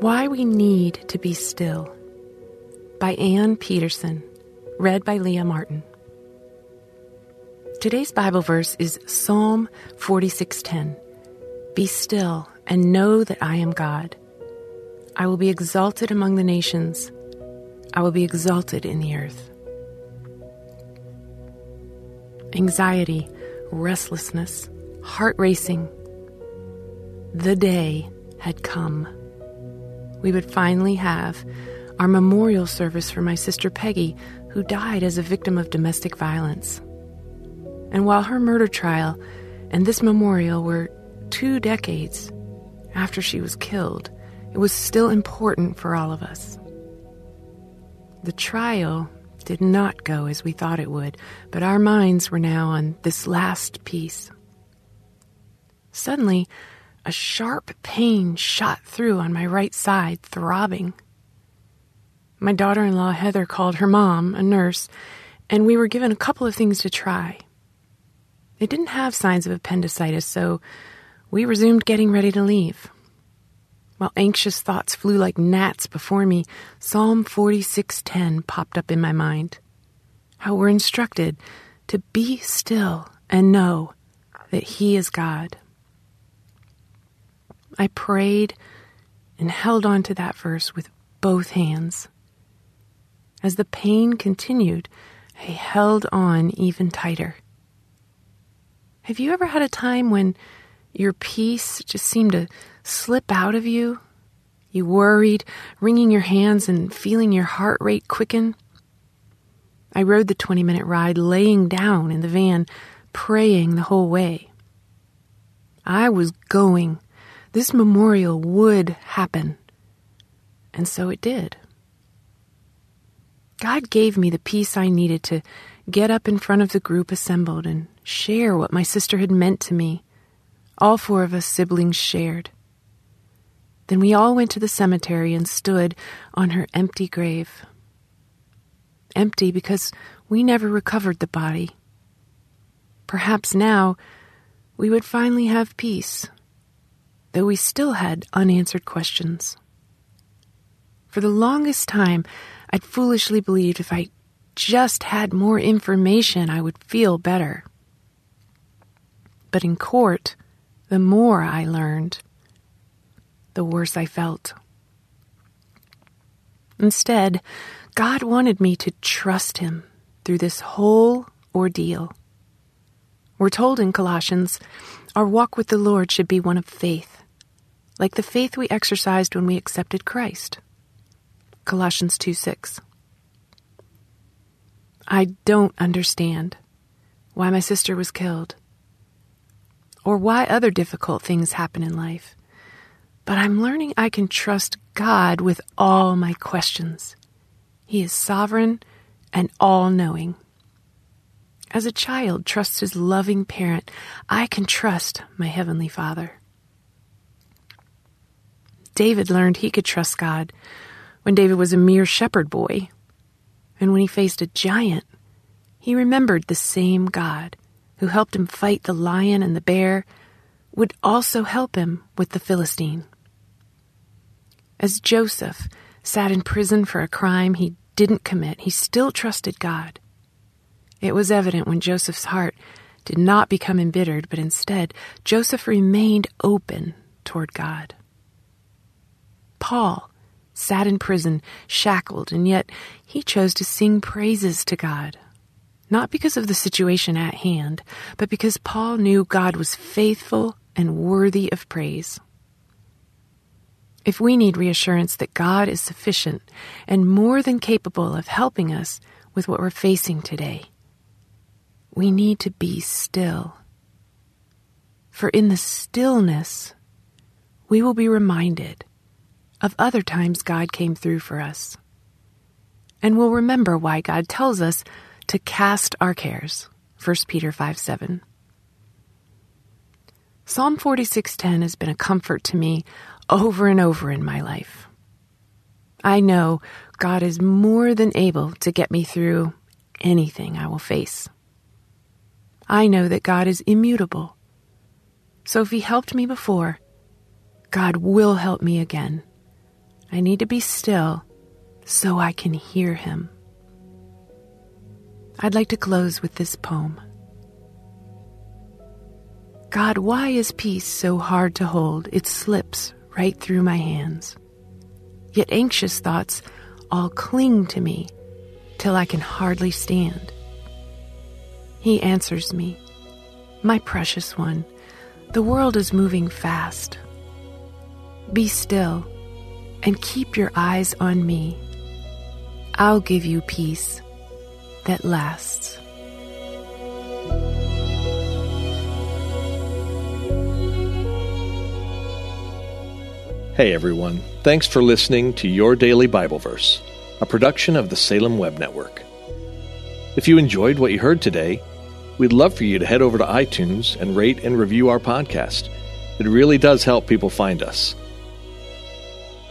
Why We Need to Be Still by Ann Peterson, read by Leah Martin. Today's Bible verse is Psalm 46:10. Be still and know that I am God. I will be exalted among the nations. I will be exalted in the earth. Anxiety, restlessness, heart racing. The day had come we would finally have our memorial service for my sister Peggy, who died as a victim of domestic violence. And while her murder trial and this memorial were two decades after she was killed, it was still important for all of us. The trial did not go as we thought it would, but our minds were now on this last piece. Suddenly, a sharp pain shot through on my right side, throbbing. My daughter in law, Heather, called her mom, a nurse, and we were given a couple of things to try. They didn't have signs of appendicitis, so we resumed getting ready to leave. While anxious thoughts flew like gnats before me, Psalm 46:10 popped up in my mind. How we're instructed to be still and know that he is God. I prayed and held on to that verse with both hands. As the pain continued, I held on even tighter. Have you ever had a time when your peace just seemed to slip out of you? You worried, wringing your hands and feeling your heart rate quicken? I rode the 20 minute ride laying down in the van, praying the whole way. I was going this memorial would happen. And so it did. God gave me the peace I needed to get up in front of the group assembled and share what my sister had meant to me. All four of us siblings shared. Then we all went to the cemetery and stood on her empty grave. Empty because we never recovered the body. Perhaps now we would finally have peace though we still had unanswered questions. For the longest time, I'd foolishly believed if I just had more information, I would feel better. But in court, the more I learned, the worse I felt. Instead, God wanted me to trust Him through this whole ordeal. We're told in Colossians, our walk with the Lord should be one of faith like the faith we exercised when we accepted Christ. Colossians 2 6. I don't understand why my sister was killed or why other difficult things happen in life, but I'm learning I can trust God with all my questions. He is sovereign and all knowing. As a child trusts his loving parent, I can trust my Heavenly Father. David learned he could trust God when David was a mere shepherd boy. And when he faced a giant, he remembered the same God who helped him fight the lion and the bear would also help him with the Philistine. As Joseph sat in prison for a crime he didn't commit, he still trusted God. It was evident when Joseph's heart did not become embittered, but instead Joseph remained open toward God. Paul sat in prison, shackled, and yet he chose to sing praises to God. Not because of the situation at hand, but because Paul knew God was faithful and worthy of praise. If we need reassurance that God is sufficient and more than capable of helping us with what we're facing today, we need to be still. For in the stillness, we will be reminded of other times God came through for us. And we'll remember why God tells us to cast our cares. 1 Peter 5 7. Psalm 46:10 has been a comfort to me over and over in my life. I know God is more than able to get me through anything I will face. I know that God is immutable. So if He helped me before, God will help me again I need to be still so I can hear him. I'd like to close with this poem. God, why is peace so hard to hold? It slips right through my hands. Yet anxious thoughts all cling to me till I can hardly stand. He answers me, My precious one, the world is moving fast. Be still and keep your eyes on me. I'll give you peace that lasts. Hey everyone, thanks for listening to Your Daily Bible Verse, a production of the Salem Web Network. If you enjoyed what you heard today, we'd love for you to head over to iTunes and rate and review our podcast. It really does help people find us.